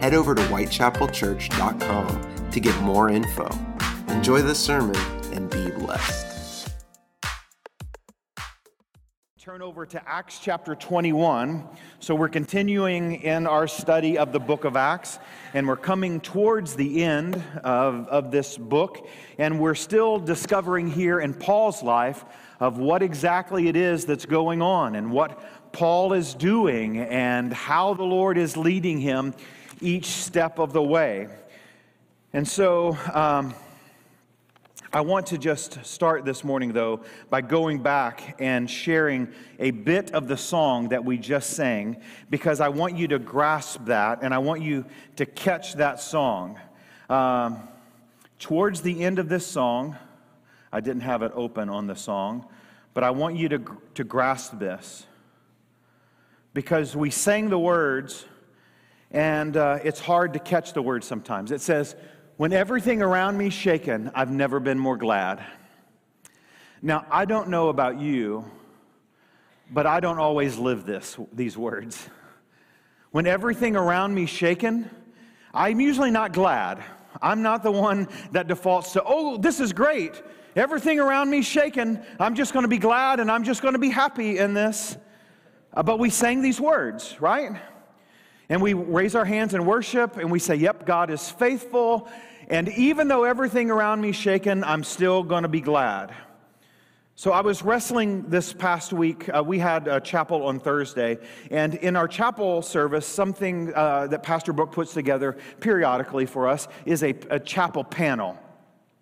Head over to whitechapelchurch.com to get more info. Enjoy the sermon and be blessed. Turn over to Acts chapter 21. So, we're continuing in our study of the book of Acts, and we're coming towards the end of, of this book, and we're still discovering here in Paul's life of what exactly it is that's going on and what Paul is doing and how the Lord is leading him each step of the way. And so, um, I want to just start this morning, though, by going back and sharing a bit of the song that we just sang, because I want you to grasp that and I want you to catch that song. Um, towards the end of this song, I didn't have it open on the song, but I want you to, to grasp this. Because we sang the words, and uh, it's hard to catch the word sometimes. It says, When everything around me's shaken, I've never been more glad. Now, I don't know about you, but I don't always live this, these words. When everything around me's shaken, I'm usually not glad. I'm not the one that defaults to, oh, this is great. Everything around me shaken. I'm just going to be glad and I'm just going to be happy in this. Uh, but we sang these words, right? And we raise our hands in worship and we say, Yep, God is faithful. And even though everything around me shaken, I'm still going to be glad. So I was wrestling this past week. Uh, we had a chapel on Thursday, and in our chapel service, something uh, that Pastor Brooke puts together periodically for us is a, a chapel panel.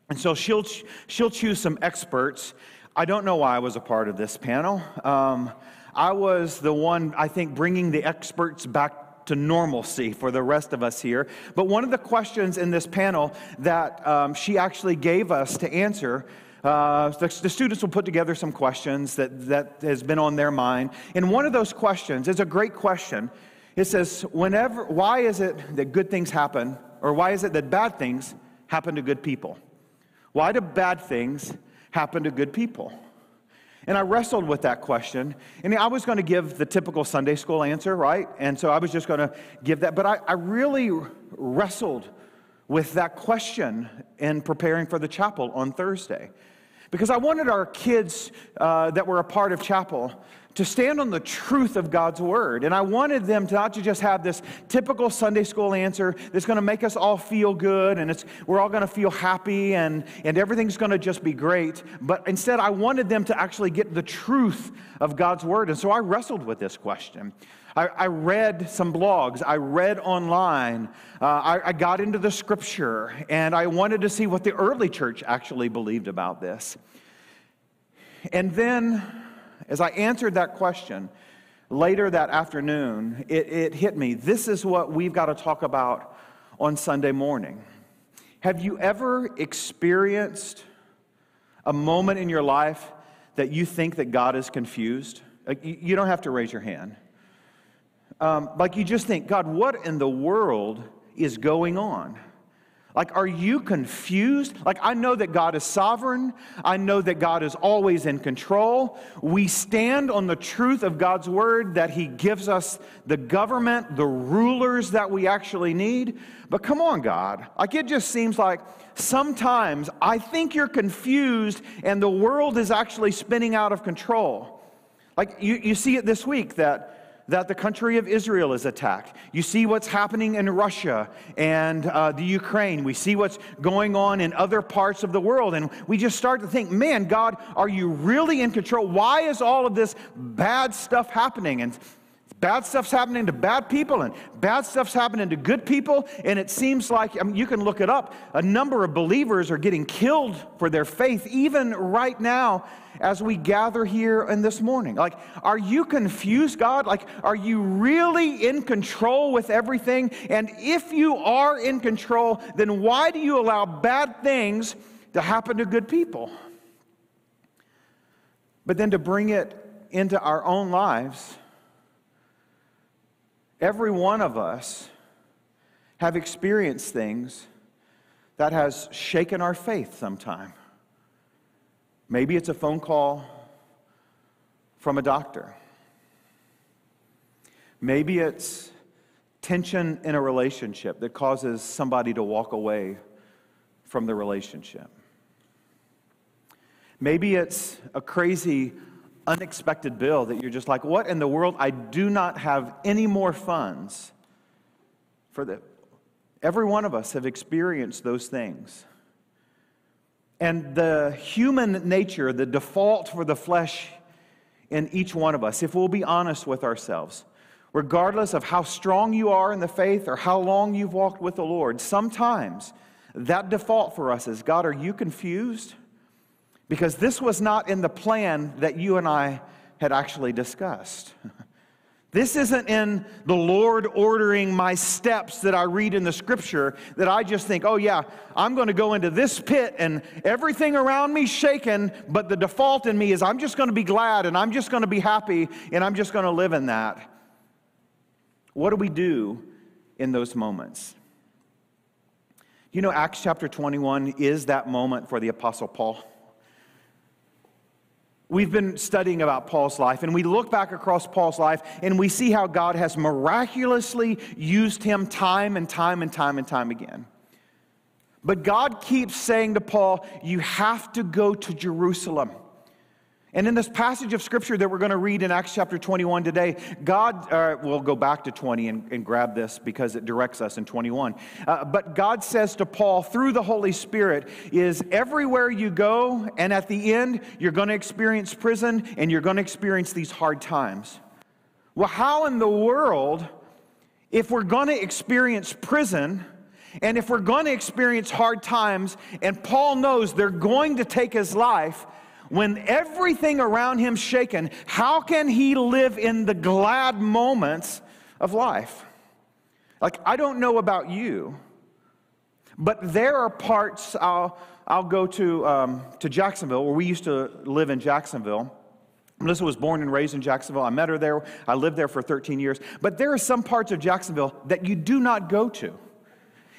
And so she'll, she'll choose some experts. I don't know why I was a part of this panel. Um, I was the one, I think, bringing the experts back to normalcy for the rest of us here. But one of the questions in this panel that um, she actually gave us to answer uh, the, the, students will put together some questions that, that has been on their mind. And one of those questions is a great question. It says, whenever, why is it that good things happen, or why is it that bad things happen to good people? Why do bad things happen to good people? And I wrestled with that question. And I was going to give the typical Sunday school answer, right? And so I was just going to give that. But I, I really wrestled with that question in preparing for the chapel on Thursday. Because I wanted our kids uh, that were a part of chapel to stand on the truth of God's word. And I wanted them to not to just have this typical Sunday school answer that's going to make us all feel good and it's, we're all going to feel happy and, and everything's going to just be great. But instead, I wanted them to actually get the truth of God's word. And so I wrestled with this question. I, I read some blogs, I read online, uh, I, I got into the scripture, and I wanted to see what the early church actually believed about this. And then as I answered that question later that afternoon, it, it hit me. This is what we've got to talk about on Sunday morning. Have you ever experienced a moment in your life that you think that God is confused? You don't have to raise your hand. Um, like you just think, God, what in the world is going on? Like, are you confused? Like, I know that God is sovereign. I know that God is always in control. We stand on the truth of God's word that He gives us the government, the rulers that we actually need. But come on, God. Like, it just seems like sometimes I think you're confused and the world is actually spinning out of control. Like, you, you see it this week that that the country of Israel is attacked. You see what's happening in Russia and uh, the Ukraine. We see what's going on in other parts of the world. And we just start to think, man, God, are you really in control? Why is all of this bad stuff happening? And Bad stuff's happening to bad people, and bad stuff's happening to good people. And it seems like, I mean, you can look it up, a number of believers are getting killed for their faith, even right now as we gather here in this morning. Like, are you confused, God? Like, are you really in control with everything? And if you are in control, then why do you allow bad things to happen to good people? But then to bring it into our own lives, Every one of us have experienced things that has shaken our faith sometime. Maybe it's a phone call from a doctor. Maybe it's tension in a relationship that causes somebody to walk away from the relationship. Maybe it's a crazy unexpected bill that you're just like, what in the world? I do not have any more funds for the. Every one of us have experienced those things. And the human nature, the default for the flesh in each one of us, if we'll be honest with ourselves, regardless of how strong you are in the faith or how long you've walked with the Lord, sometimes that default for us is God, are you confused? Because this was not in the plan that you and I had actually discussed. This isn't in the Lord ordering my steps that I read in the scripture that I just think, oh, yeah, I'm going to go into this pit and everything around me shaken, but the default in me is I'm just going to be glad and I'm just going to be happy and I'm just going to live in that. What do we do in those moments? You know, Acts chapter 21 is that moment for the Apostle Paul. We've been studying about Paul's life, and we look back across Paul's life and we see how God has miraculously used him time and time and time and time again. But God keeps saying to Paul, You have to go to Jerusalem. And in this passage of scripture that we're going to read in Acts chapter 21 today, God, uh, we'll go back to 20 and, and, grab this because it directs us in 21. Uh, but God says to Paul through the Holy Spirit, is everywhere you go, and at the end, you're going to experience prison and you're going to experience these hard times. Well, how in the world, if we're going to experience prison, and if we're going to experience hard times, and Paul knows they're going to take his life, when everything around him shaken, how can he live in the glad moments of life? Like, I don't know about you, but there are parts, I'll, I'll go to, um, to Jacksonville, where we used to live in Jacksonville. Melissa was born and raised in Jacksonville. I met her there. I lived there for 13 years. But there are some parts of Jacksonville that you do not go to.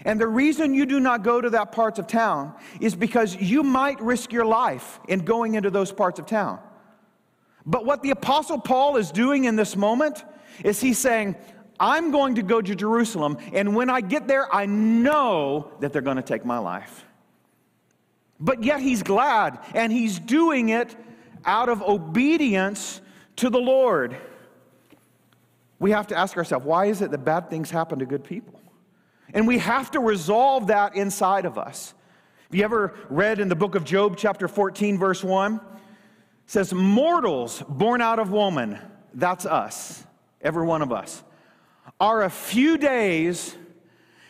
And the reason you do not go to that parts of town is because you might risk your life in going into those parts of town. But what the Apostle Paul is doing in this moment is he's saying, I'm going to go to Jerusalem, and when I get there, I know that they're going to take my life. But yet he's glad, and he's doing it out of obedience to the Lord. We have to ask ourselves why is it that bad things happen to good people? And we have to resolve that inside of us. Have you ever read in the book of Job, chapter 14, verse 1? It says, Mortals born out of woman, that's us, every one of us, are a few days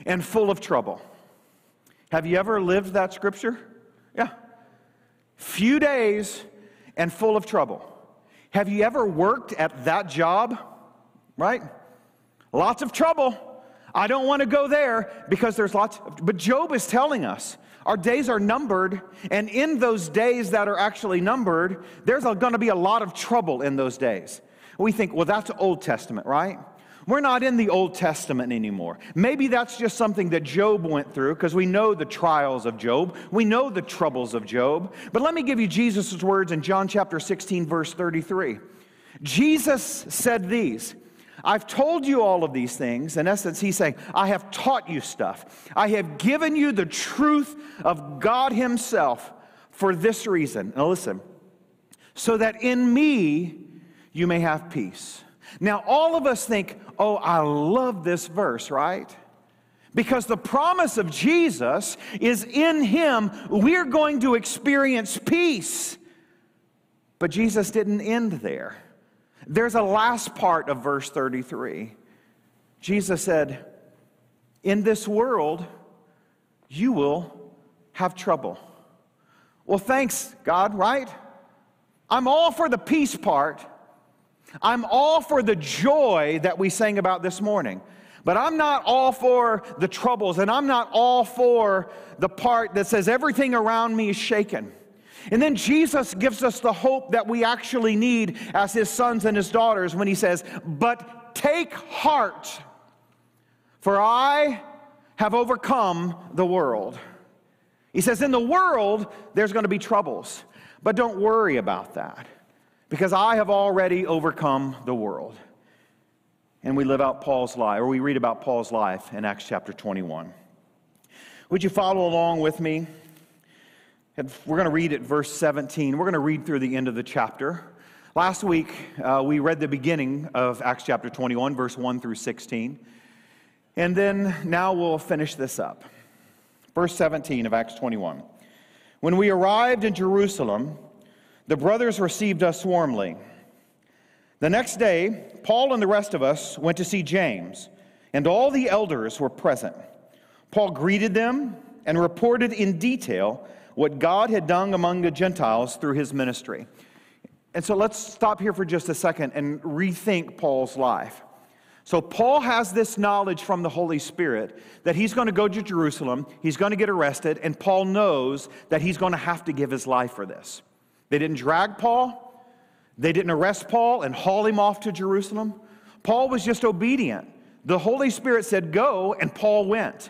and full of trouble. Have you ever lived that scripture? Yeah. Few days and full of trouble. Have you ever worked at that job? Right? Lots of trouble. I don't want to go there because there's lots. But Job is telling us our days are numbered, and in those days that are actually numbered, there's going to be a lot of trouble in those days. We think, well, that's Old Testament, right? We're not in the Old Testament anymore. Maybe that's just something that Job went through because we know the trials of Job. We know the troubles of Job. But let me give you Jesus' words in John chapter 16, verse 33. Jesus said these I've told you all of these things. In essence, he's saying, I have taught you stuff. I have given you the truth of God Himself for this reason. Now, listen, so that in me you may have peace. Now, all of us think, oh, I love this verse, right? Because the promise of Jesus is in Him, we're going to experience peace. But Jesus didn't end there. There's a last part of verse 33. Jesus said, In this world, you will have trouble. Well, thanks, God, right? I'm all for the peace part. I'm all for the joy that we sang about this morning. But I'm not all for the troubles, and I'm not all for the part that says everything around me is shaken. And then Jesus gives us the hope that we actually need as his sons and his daughters when he says, But take heart, for I have overcome the world. He says, In the world, there's going to be troubles, but don't worry about that because I have already overcome the world. And we live out Paul's life, or we read about Paul's life in Acts chapter 21. Would you follow along with me? We're going to read at verse 17. We're going to read through the end of the chapter. Last week, uh, we read the beginning of Acts chapter 21, verse 1 through 16. And then now we'll finish this up. Verse 17 of Acts 21. When we arrived in Jerusalem, the brothers received us warmly. The next day, Paul and the rest of us went to see James, and all the elders were present. Paul greeted them and reported in detail what God had done among the Gentiles through his ministry. And so let's stop here for just a second and rethink Paul's life. So, Paul has this knowledge from the Holy Spirit that he's going to go to Jerusalem, he's going to get arrested, and Paul knows that he's going to have to give his life for this. They didn't drag Paul, they didn't arrest Paul and haul him off to Jerusalem. Paul was just obedient. The Holy Spirit said, Go, and Paul went.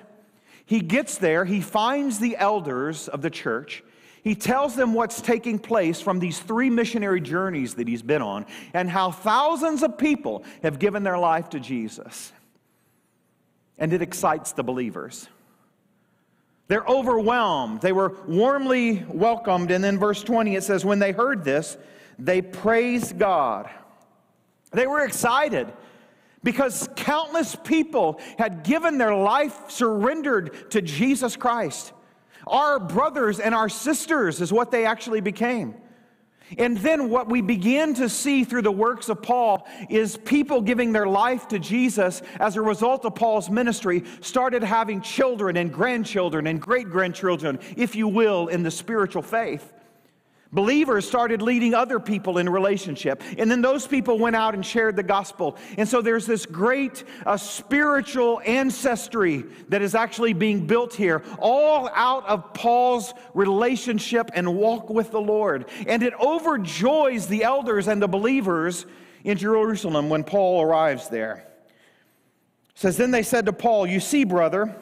He gets there, he finds the elders of the church. He tells them what's taking place from these three missionary journeys that he's been on and how thousands of people have given their life to Jesus. And it excites the believers. They're overwhelmed. They were warmly welcomed. And then, verse 20, it says, When they heard this, they praised God. They were excited because countless people had given their life surrendered to Jesus Christ. Our brothers and our sisters is what they actually became. And then what we begin to see through the works of Paul is people giving their life to Jesus as a result of Paul's ministry started having children and grandchildren and great grandchildren, if you will, in the spiritual faith. Believers started leading other people in relationship, and then those people went out and shared the gospel. And so there's this great uh, spiritual ancestry that is actually being built here, all out of Paul's relationship and walk with the Lord. And it overjoys the elders and the believers in Jerusalem when Paul arrives there. It says, Then they said to Paul, You see, brother,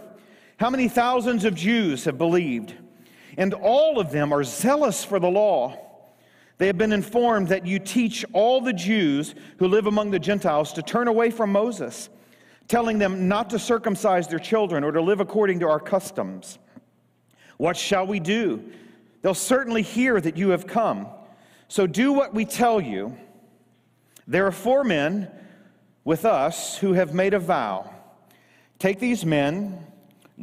how many thousands of Jews have believed and all of them are zealous for the law. They have been informed that you teach all the Jews who live among the Gentiles to turn away from Moses, telling them not to circumcise their children or to live according to our customs. What shall we do? They'll certainly hear that you have come. So do what we tell you. There are four men with us who have made a vow. Take these men,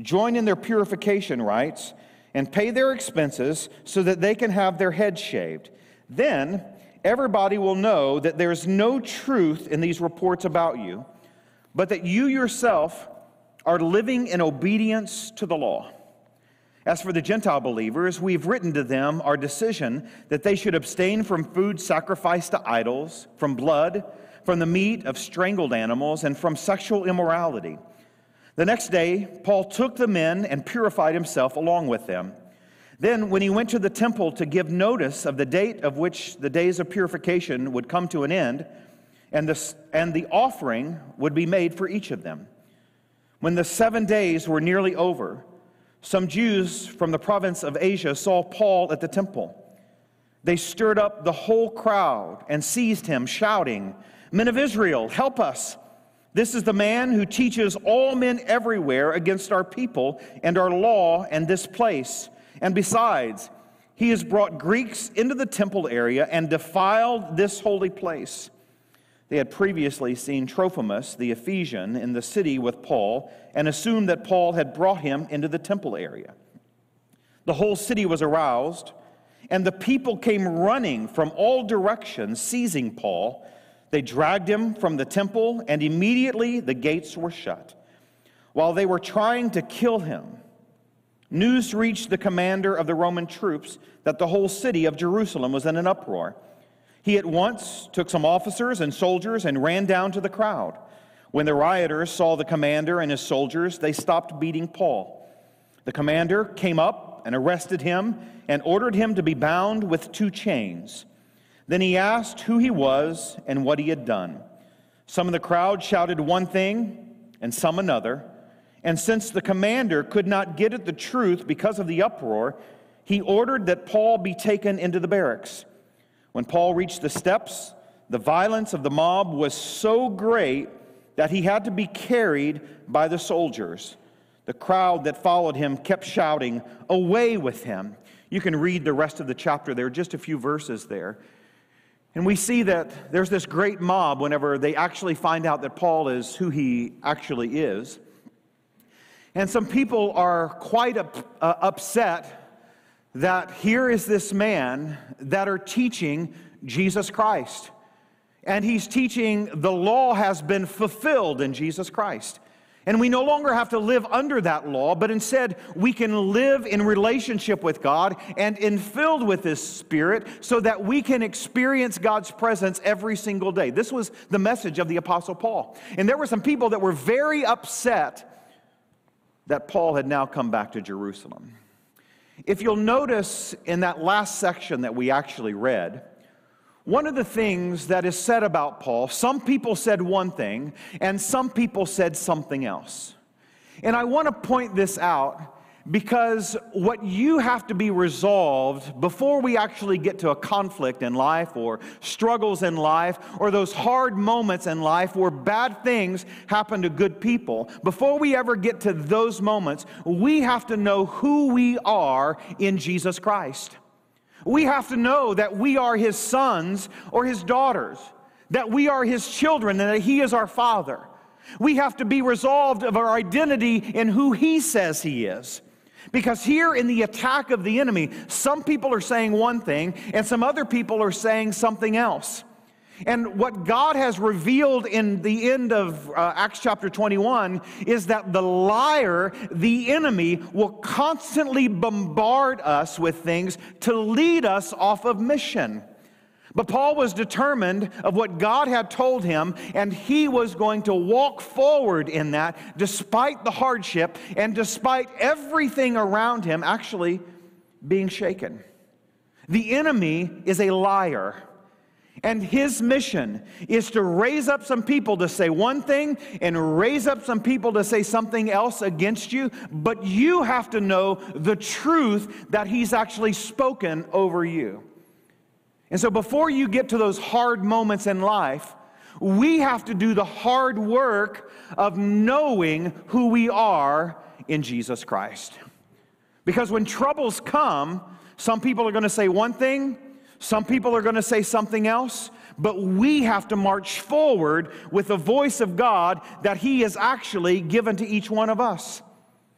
join in their purification rites and pay their expenses so that they can have their heads shaved. Then everybody will know that there's no truth in these reports about you, but that you yourself are living in obedience to the law. As for the Gentile believers, we've written to them our decision that they should abstain from food sacrificed to idols, from blood, from the meat of strangled animals, and from sexual immorality. The next day, Paul took the men and purified himself along with them. Then, when he went to the temple to give notice of the date of which the days of purification would come to an end, and the, and the offering would be made for each of them. When the seven days were nearly over, some Jews from the province of Asia saw Paul at the temple. They stirred up the whole crowd and seized him, shouting, Men of Israel, help us! This is the man who teaches all men everywhere against our people and our law and this place. And besides, he has brought Greeks into the temple area and defiled this holy place. They had previously seen Trophimus, the Ephesian, in the city with Paul and assumed that Paul had brought him into the temple area. The whole city was aroused, and the people came running from all directions, seizing Paul They dragged him from the temple, and immediately the gates were shut. While they were trying to kill him, news reached the commander of the Roman troops that the whole city of Jerusalem was in an uproar. He at once took some officers and soldiers and ran down to the crowd. When the rioters saw the commander and his soldiers, they stopped beating Paul. The commander came up and arrested him and ordered him to be bound with two chains. Then he asked who he was and what he had done. Some of the crowd shouted one thing and some another. And since the commander could not get at the truth because of the uproar, he ordered that Paul be taken into the barracks. When Paul reached the steps, the violence of the mob was so great that he had to be carried by the soldiers. The crowd that followed him kept shouting, Away with him! You can read the rest of the chapter there, are just a few verses there. And we see that there's this great mob whenever they actually find out that Paul is who he actually is. And some people are quite up, uh, upset that here is this man that are teaching Jesus Christ. And he's teaching the law has been fulfilled in Jesus Christ. And we no longer have to live under that law, but instead we can live in relationship with God and in filled with His Spirit so that we can experience God's presence every single day. This was the message of the Apostle Paul. And there were some people that were very upset that Paul had now come back to Jerusalem. If you'll notice in that last section that we actually read, one of the things that is said about Paul, some people said one thing and some people said something else. And I want to point this out because what you have to be resolved before we actually get to a conflict in life or struggles in life or those hard moments in life where bad things happen to good people, before we ever get to those moments, we have to know who we are in Jesus Christ. We have to know that we are his sons or his daughters, that we are his children, and that he is our father. We have to be resolved of our identity in who he says he is. Because here in the attack of the enemy, some people are saying one thing and some other people are saying something else. And what God has revealed in the end of uh, Acts chapter 21 is that the liar, the enemy, will constantly bombard us with things to lead us off of mission. But Paul was determined of what God had told him, and he was going to walk forward in that despite the hardship and despite everything around him actually being shaken. The enemy is a liar. And his mission is to raise up some people to say one thing and raise up some people to say something else against you. But you have to know the truth that he's actually spoken over you. And so before you get to those hard moments in life, we have to do the hard work of knowing who we are in Jesus Christ. Because when troubles come, some people are going to say one thing, some people are going to say something else, but we have to march forward with the voice of God that He has actually given to each one of us.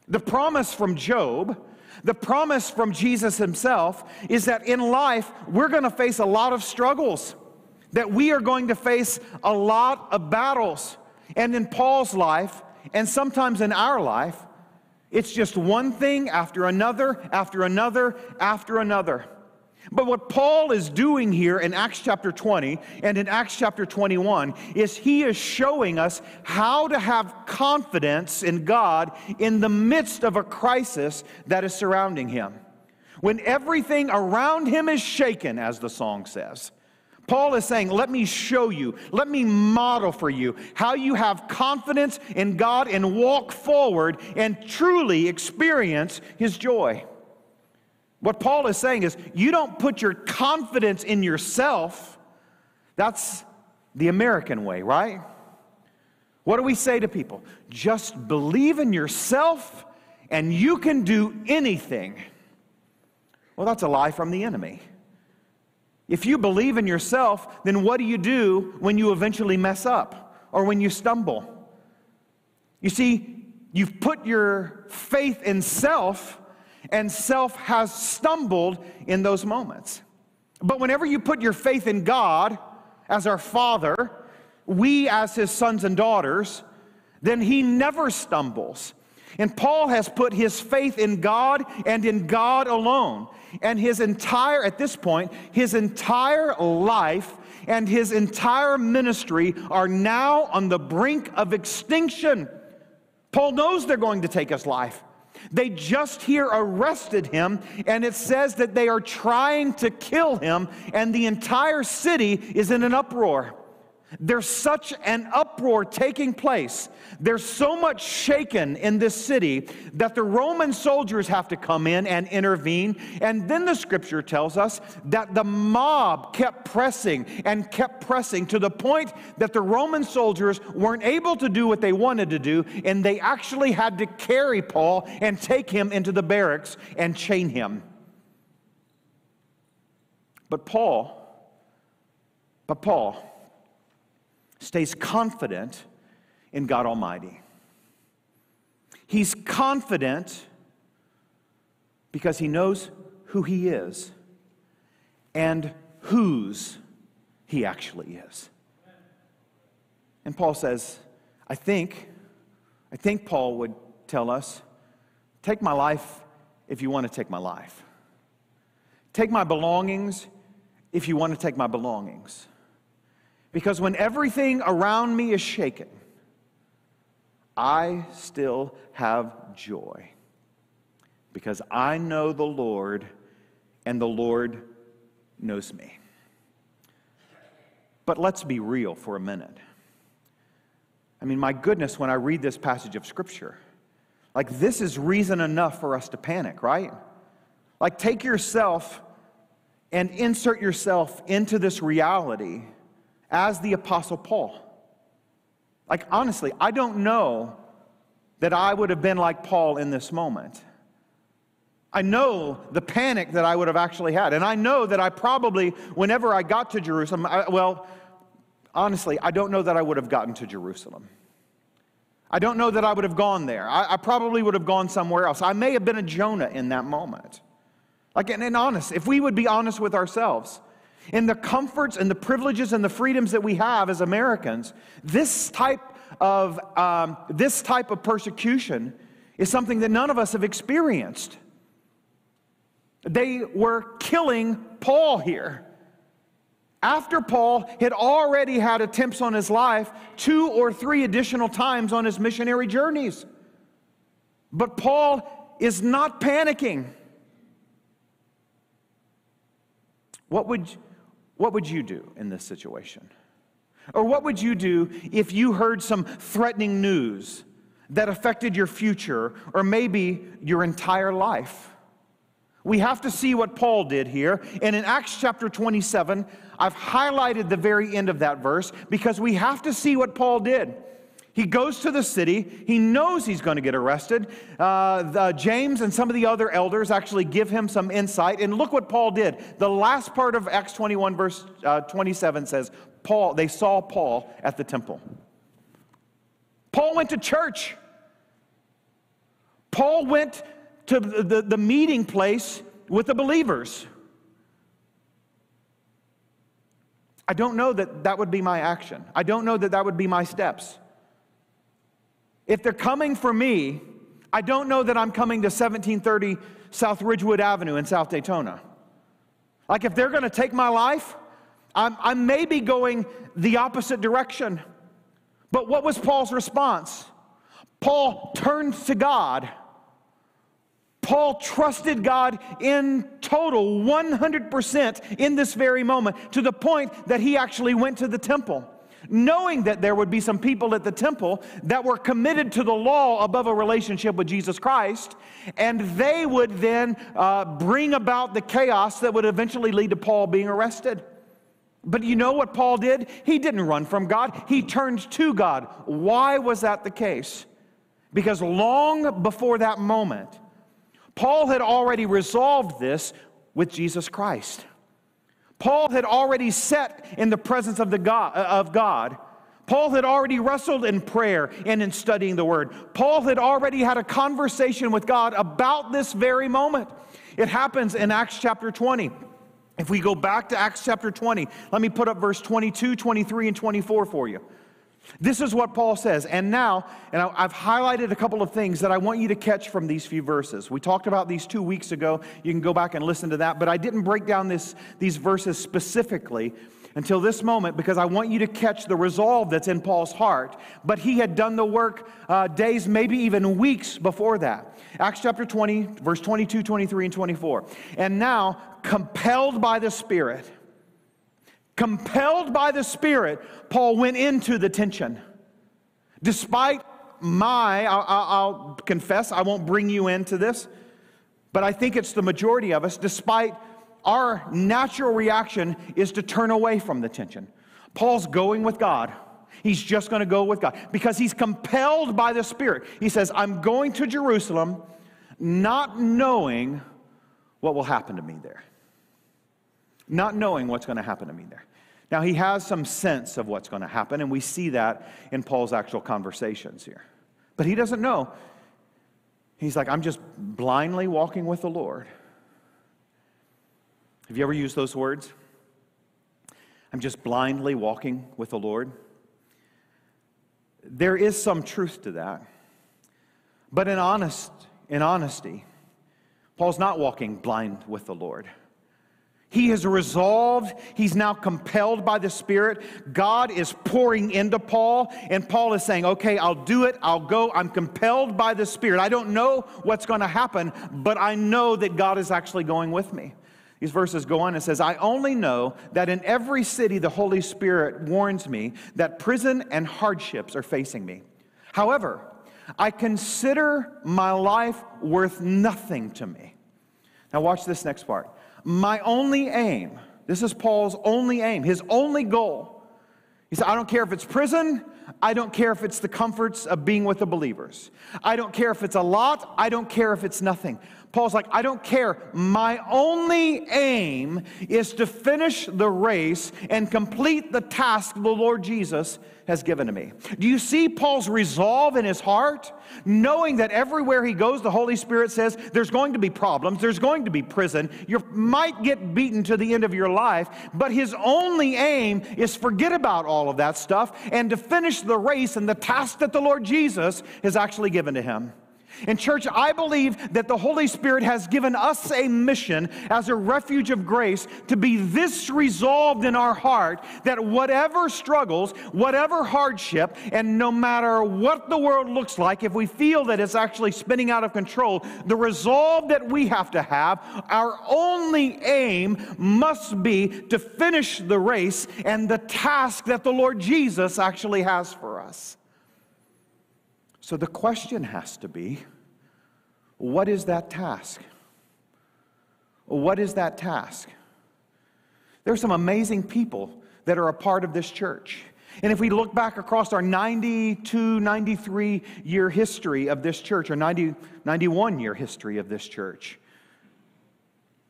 The promise from Job, the promise from Jesus Himself, is that in life we're going to face a lot of struggles, that we are going to face a lot of battles. And in Paul's life, and sometimes in our life, it's just one thing after another, after another, after another. But what Paul is doing here in Acts chapter 20 and in Acts chapter 21 is he is showing us how to have confidence in God in the midst of a crisis that is surrounding him. When everything around him is shaken, as the song says. Paul is saying, Let me show you, let me model for you how you have confidence in God and walk forward and truly experience his joy. What Paul is saying is, you don't put your confidence in yourself. That's the American way, right? What do we say to people? Just believe in yourself and you can do anything. Well, that's a lie from the enemy. If you believe in yourself, then what do you do when you eventually mess up or when you stumble? You see, you've put your faith in self and self has stumbled in those moments. But whenever you put your faith in God as our Father, we as his sons and daughters, then he never stumbles. And Paul has put his faith in God and in God alone. And his entire, at this point, his entire life and his entire ministry are now on the brink of extinction. Paul knows they're going to take his life. They just here arrested him, and it says that they are trying to kill him, and the entire city is in an uproar. There's such an uproar taking place. There's so much shaken in this city that the Roman soldiers have to come in and intervene. And then the scripture tells us that the mob kept pressing and kept pressing to the point that the Roman soldiers weren't able to do what they wanted to do, and they actually had to carry Paul and take him into the barracks and chain him. But Paul, but Paul, stays confident in God Almighty. He's confident because he knows who he is and whose he actually is. And Paul says, I think, I think Paul would tell us, take my life if you want to take my life. Take my belongings if you want to take my belongings. Because when everything around me is shaken, I still have joy. Because I know the Lord, and the Lord knows me. But let's be real for a minute. I mean, my goodness, when I read this passage of Scripture, like this is reason enough for us to panic, right? Like, take yourself and insert yourself into this reality as the Apostle Paul. Like, honestly, I don't know that I would have been like Paul in this moment. I know the panic that I would have actually had. And I know that I probably, whenever I got to Jerusalem, I, well, honestly, I don't know that I would have gotten to Jerusalem. I don't know that I would have gone there. I, I probably would have gone somewhere else. I may have been a Jonah in that moment. Like, and, and honest, if we would be honest with ourselves, in the comforts and the privileges and the freedoms that we have as Americans, this type of, um, this type of persecution is something that none of us have experienced. They were killing Paul here. After Paul had already had attempts on his life two or three additional times on his missionary journeys. But Paul is not panicking. What would what would you do in this situation? Or what would you do if you heard some threatening news that affected your future or maybe your entire life? We have to see what Paul did here. And in Acts chapter 27, I've highlighted the very end of that verse because we have to see what Paul did. He goes to the city. He knows he's going to get arrested. Uh, the, James and some of the other elders actually give him some insight. And look what Paul did. The last part of Acts 21, verse uh, 27 says, Paul, they saw Paul at the temple. Paul went to church. Paul went to the, the, the meeting place with the believers. I don't know that that would be my action. I don't know that that would be my steps. If they're coming for me, I don't know that I'm coming to 1730 South Ridgewood Avenue in South Daytona. Like, if they're to take my life, I'm, I may be going the opposite direction. But what was Paul's response? Paul turned to God. Paul trusted God in total 100% in this very moment to the point that he actually went to the temple knowing that there would be some people at the temple that were committed to the law above a relationship with Jesus Christ, and they would then uh, bring about the chaos that would eventually lead to Paul being arrested. But you know what Paul did? He didn't run from God, he turned to God. Why was that the case? Because long before that moment, Paul had already resolved this with Jesus Christ. Paul had already sat in the presence of, the God, uh, of God. Paul had already wrestled in prayer and in studying the word. Paul had already had a conversation with God about this very moment. It happens in Acts chapter 20. If we go back to Acts chapter 20, let me put up verse 22, 23, and 24 for you. This is what Paul says. And now, and I've highlighted a couple of things that I want you to catch from these few verses. We talked about these two weeks ago. You can go back and listen to that, but I didn't break down this, these verses specifically until this moment because I want you to catch the resolve that's in Paul's heart. But he had done the work uh, days, maybe even weeks before that. Acts chapter 20, verse 22, 23, and 24. And now, compelled by the Spirit, compelled by the Spirit, Paul went into the tension. Despite my, I'll, I'll, confess, I won't bring you into this, but I think it's the majority of us, despite our natural reaction is to turn away from the tension. Paul's going with God. He's just going to go with God because he's compelled by the Spirit. He says, I'm going to Jerusalem not knowing what will happen to me there. Not knowing what's going to happen to me there. Now, he has some sense of what's going to happen, and we see that in Paul's actual conversations here. But he doesn't know. He's like, I'm just blindly walking with the Lord. Have you ever used those words? I'm just blindly walking with the Lord. There is some truth to that. But in honest, in honesty, Paul's not walking blind with the Lord. He has resolved, he's now compelled by the Spirit. God is pouring into Paul, and Paul is saying, Okay, I'll do it, I'll go. I'm compelled by the Spirit. I don't know what's going to happen, but I know that God is actually going with me. These verses go on and says, I only know that in every city the Holy Spirit warns me that prison and hardships are facing me. However, I consider my life worth nothing to me. Now, watch this next part. My only aim, this is Paul's only aim, his only goal. He said, I don't care if it's prison, I don't care if it's the comforts of being with the believers. I don't care if it's a lot, I don't care if it's nothing. Paul's like, I don't care. My only aim is to finish the race and complete the task the Lord Jesus has given to me. Do you see Paul's resolve in his heart? Knowing that everywhere he goes, the Holy Spirit says there's going to be problems, there's going to be prison, you might get beaten to the end of your life, but his only aim is forget about all of that stuff and to finish the race and the task that the Lord Jesus has actually given to him. In church, I believe that the Holy Spirit has given us a mission as a refuge of grace to be this resolved in our heart that whatever struggles, whatever hardship, and no matter what the world looks like, if we feel that it's actually spinning out of control, the resolve that we have to have, our only aim must be to finish the race and the task that the Lord Jesus actually has for us. So the question has to be what is that task? What is that task? There are some amazing people that are a part of this church. And if we look back across our 92, 93 year history of this church, or 90, 91 year history of this church,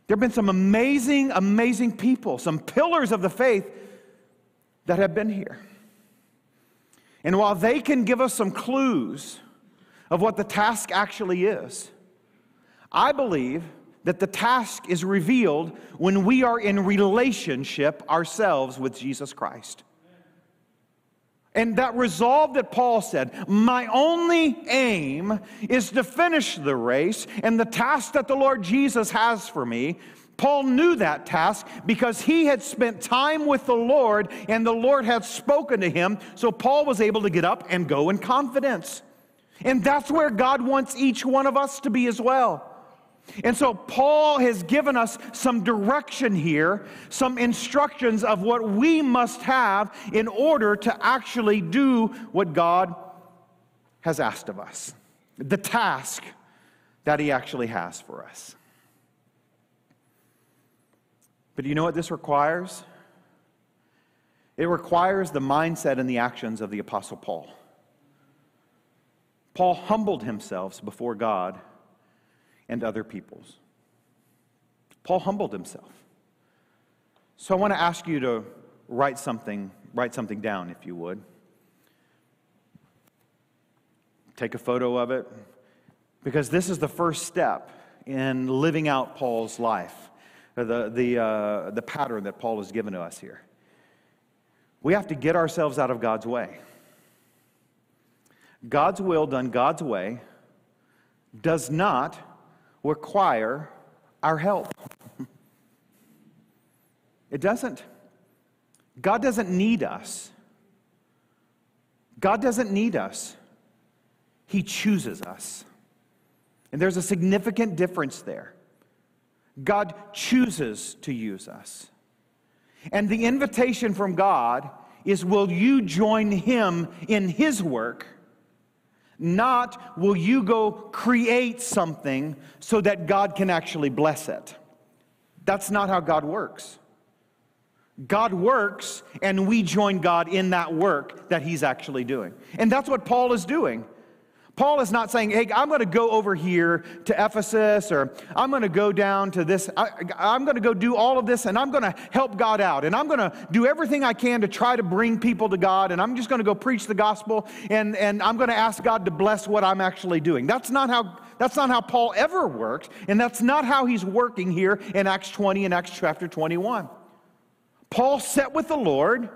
there have been some amazing, amazing people, some pillars of the faith that have been here. And while they can give us some clues of what the task actually is, I believe that the task is revealed when we are in relationship ourselves with Jesus Christ. And that resolve that Paul said, my only aim is to finish the race and the task that the Lord Jesus has for me Paul knew that task because he had spent time with the Lord and the Lord had spoken to him. So Paul was able to get up and go in confidence. And that's where God wants each one of us to be as well. And so Paul has given us some direction here, some instructions of what we must have in order to actually do what God has asked of us, the task that he actually has for us. But do you know what this requires? It requires the mindset and the actions of the Apostle Paul. Paul humbled himself before God and other peoples. Paul humbled himself. So I want to ask you to write something, write something down if you would. Take a photo of it because this is the first step in living out Paul's life the, the, uh, the pattern that Paul has given to us here. We have to get ourselves out of God's way. God's will done God's way does not require our help. It doesn't. God doesn't need us. God doesn't need us. He chooses us. And there's a significant difference there. God chooses to use us. And the invitation from God is will you join Him in His work? Not will you go create something so that God can actually bless it. That's not how God works. God works, and we join God in that work that He's actually doing. And that's what Paul is doing. Paul is not saying, hey, I'm going to go over here to Ephesus or I'm going to go down to this. I, am going to go do all of this and I'm going to help God out and I'm going to do everything I can to try to bring people to God and I'm just going to go preach the gospel and, and I'm going to ask God to bless what I'm actually doing. That's not how. That's not how Paul ever worked, and that's not how he's working here in Acts 20 and Acts chapter 21. Paul sat with the Lord.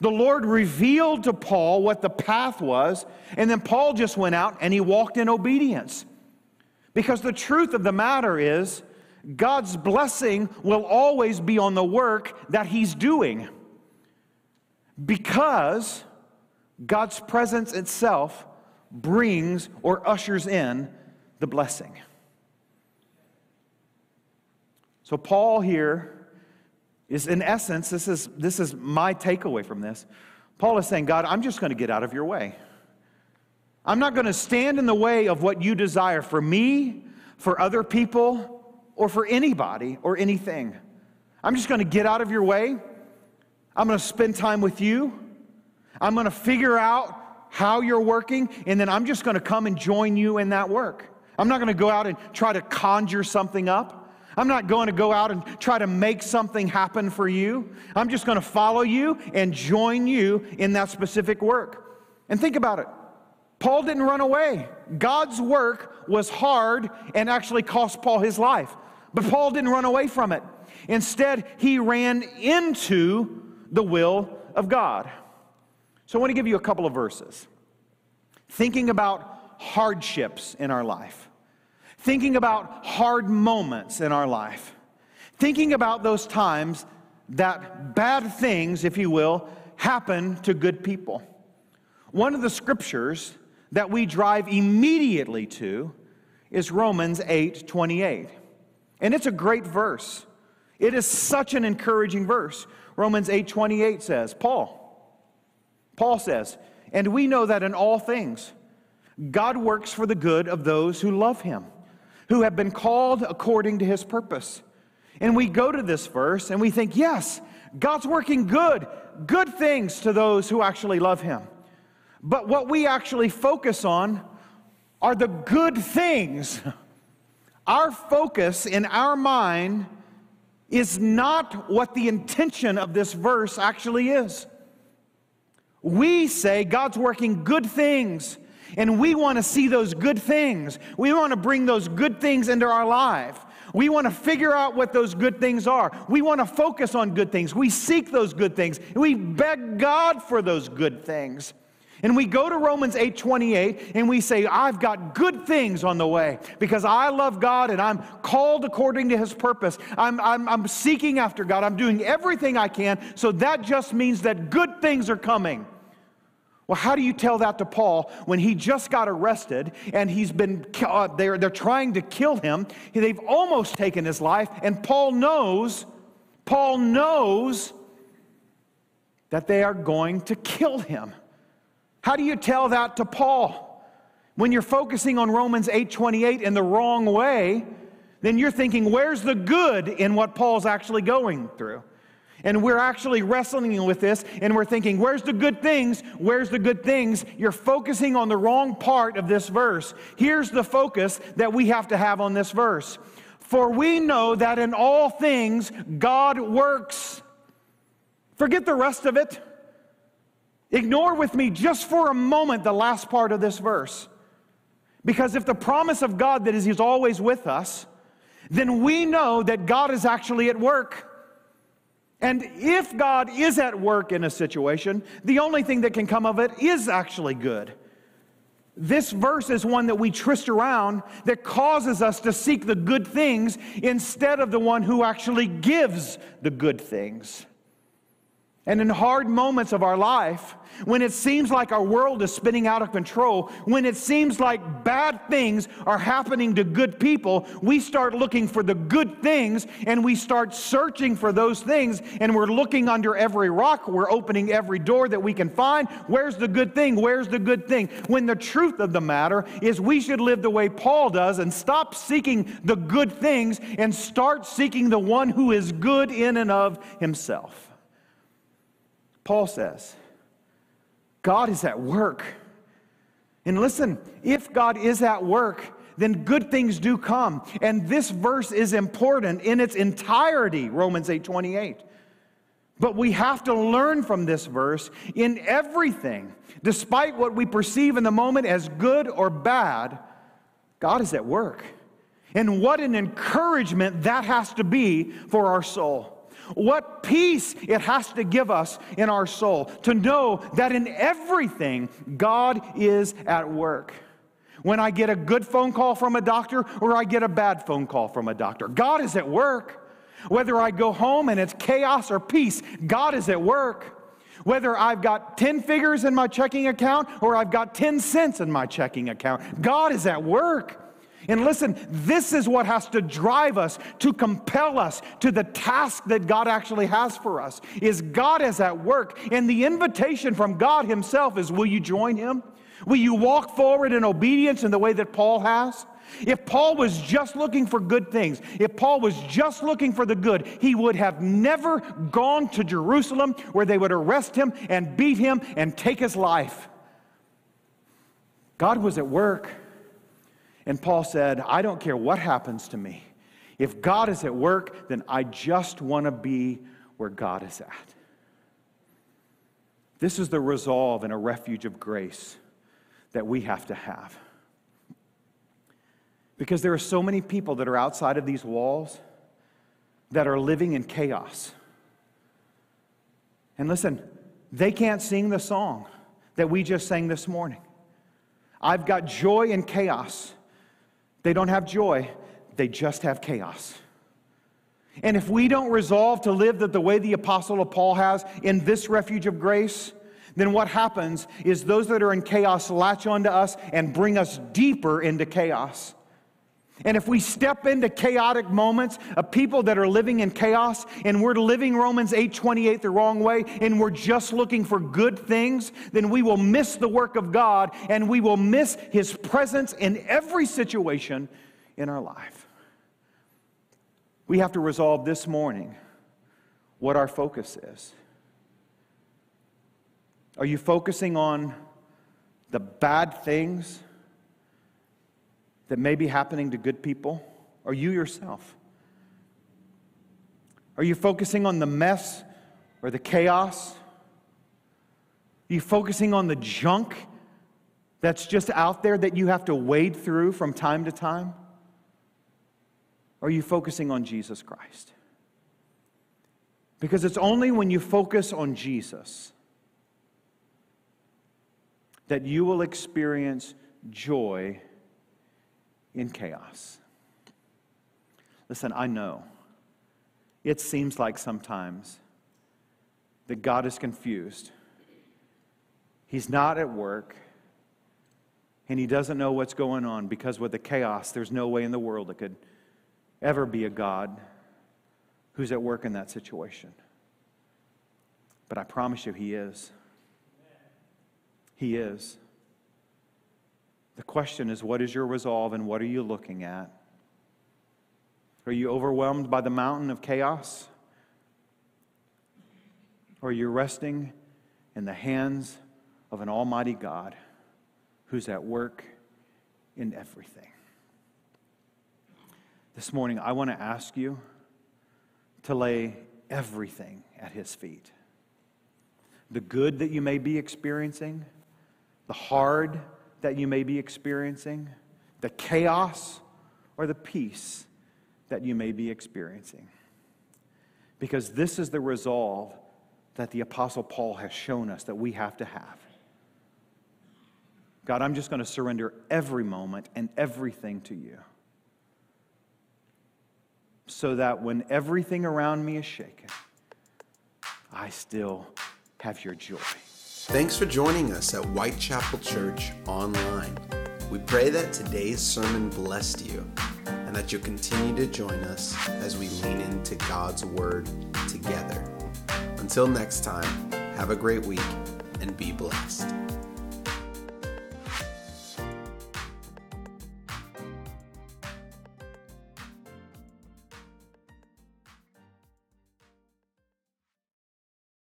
The Lord revealed to Paul what the path was, and then Paul just went out and he walked in obedience. Because the truth of the matter is, God's blessing will always be on the work that he's doing. Because God's presence itself brings or ushers in the blessing. So, Paul here is in essence, this is, this is my takeaway from this. Paul is saying, God, I'm just going to get out of your way. I'm not going to stand in the way of what you desire for me, for other people, or for anybody or anything. I'm just going to get out of your way. I'm going to spend time with you. I'm going to figure out how you're working, and then I'm just going to come and join you in that work. I'm not going to go out and try to conjure something up. I'm not going to go out and try to make something happen for you. I'm just going to follow you and join you in that specific work. And think about it. Paul didn't run away. God's work was hard and actually cost Paul his life. But Paul didn't run away from it. Instead, he ran into the will of God. So I want to give you a couple of verses. Thinking about hardships in our life thinking about hard moments in our life, thinking about those times that bad things, if you will, happen to good people. One of the scriptures that we drive immediately to is Romans 8 28. And it's a great verse. It is such an encouraging verse. Romans 8 28 says, Paul, Paul says, and we know that in all things, God works for the good of those who love him who have been called according to his purpose. And we go to this verse and we think, yes, God's working good, good things to those who actually love him. But what we actually focus on are the good things. Our focus in our mind is not what the intention of this verse actually is. We say God's working good things and we want to see those good things. We want to bring those good things into our life. We want to figure out what those good things are. We want to focus on good things. We seek those good things. We beg God for those good things. And we go to Romans 8:28 and we say, I've got good things on the way because I love God and I'm called according to his purpose. I'm, I'm, I'm seeking after God. I'm doing everything I can. So that just means that good things are coming. Well, how do you tell that to Paul when he just got arrested and he's been, uh, they're, they're trying to kill him? They've almost taken his life, and Paul knows, Paul knows that they are going to kill him. How do you tell that to Paul? When you're focusing on Romans 8:28 in the wrong way, then you're thinking, where's the good in what Paul's actually going through? And we're actually wrestling with this and we're thinking, where's the good things? Where's the good things? You're focusing on the wrong part of this verse. Here's the focus that we have to have on this verse. For we know that in all things God works. Forget the rest of it. Ignore with me just for a moment the last part of this verse. Because if the promise of God that is He's always with us, then we know that God is actually at work. And if God is at work in a situation, the only thing that can come of it is actually good. This verse is one that we twist around that causes us to seek the good things instead of the one who actually gives the good things. And in hard moments of our life, when it seems like our world is spinning out of control, when it seems like bad things are happening to good people, we start looking for the good things and we start searching for those things and we're looking under every rock, we're opening every door that we can find. Where's the good thing? Where's the good thing? When the truth of the matter is we should live the way Paul does and stop seeking the good things and start seeking the one who is good in and of himself. Paul says, God is at work. And listen, if God is at work, then good things do come. And this verse is important in its entirety, Romans 8 28. But we have to learn from this verse in everything, despite what we perceive in the moment as good or bad, God is at work. And what an encouragement that has to be for our soul. What peace it has to give us in our soul to know that in everything God is at work. When I get a good phone call from a doctor or I get a bad phone call from a doctor, God is at work. Whether I go home and it's chaos or peace, God is at work. Whether I've got 10 figures in my checking account or I've got 10 cents in my checking account, God is at work. And listen, this is what has to drive us, to compel us to the task that God actually has for us. Is God is at work, and the invitation from God himself is will you join him? Will you walk forward in obedience in the way that Paul has? If Paul was just looking for good things, if Paul was just looking for the good, he would have never gone to Jerusalem where they would arrest him and beat him and take his life. God was at work. And Paul said, I don't care what happens to me. If God is at work, then I just want to be where God is at. This is the resolve and a refuge of grace that we have to have. Because there are so many people that are outside of these walls that are living in chaos. And listen, they can't sing the song that we just sang this morning. I've got joy in chaos. They don't have joy, they just have chaos. And if we don't resolve to live the, the way the Apostle Paul has in this refuge of grace, then what happens is those that are in chaos latch onto us and bring us deeper into chaos. And if we step into chaotic moments of people that are living in chaos and we're living Romans 8:28 the wrong way and we're just looking for good things, then we will miss the work of God and we will miss his presence in every situation in our life. We have to resolve this morning what our focus is. Are you focusing on the bad things? That may be happening to good people or you yourself? Are you focusing on the mess or the chaos? Are you focusing on the junk that's just out there that you have to wade through from time to time? Are you focusing on Jesus Christ? Because it's only when you focus on Jesus that you will experience joy in chaos. Listen, I know it seems like sometimes that God is confused. He's not at work, and he doesn't know what's going on because with the chaos, there's no way in the world it could ever be a God who's at work in that situation. But I promise you, he is. He is. The question is, what is your resolve and what are you looking at? Are you overwhelmed by the mountain of chaos? Or are you resting in the hands of an almighty God who's at work in everything? This morning, I want to ask you to lay everything at his feet. The good that you may be experiencing, the hard that you may be experiencing, the chaos or the peace that you may be experiencing. Because this is the resolve that the Apostle Paul has shown us that we have to have. God, I'm just going to surrender every moment and everything to you so that when everything around me is shaken, I still have your joy. Thanks for joining us at Whitechapel Church Online. We pray that today's sermon blessed you and that you'll continue to join us as we lean into God's Word together. Until next time, have a great week and be blessed.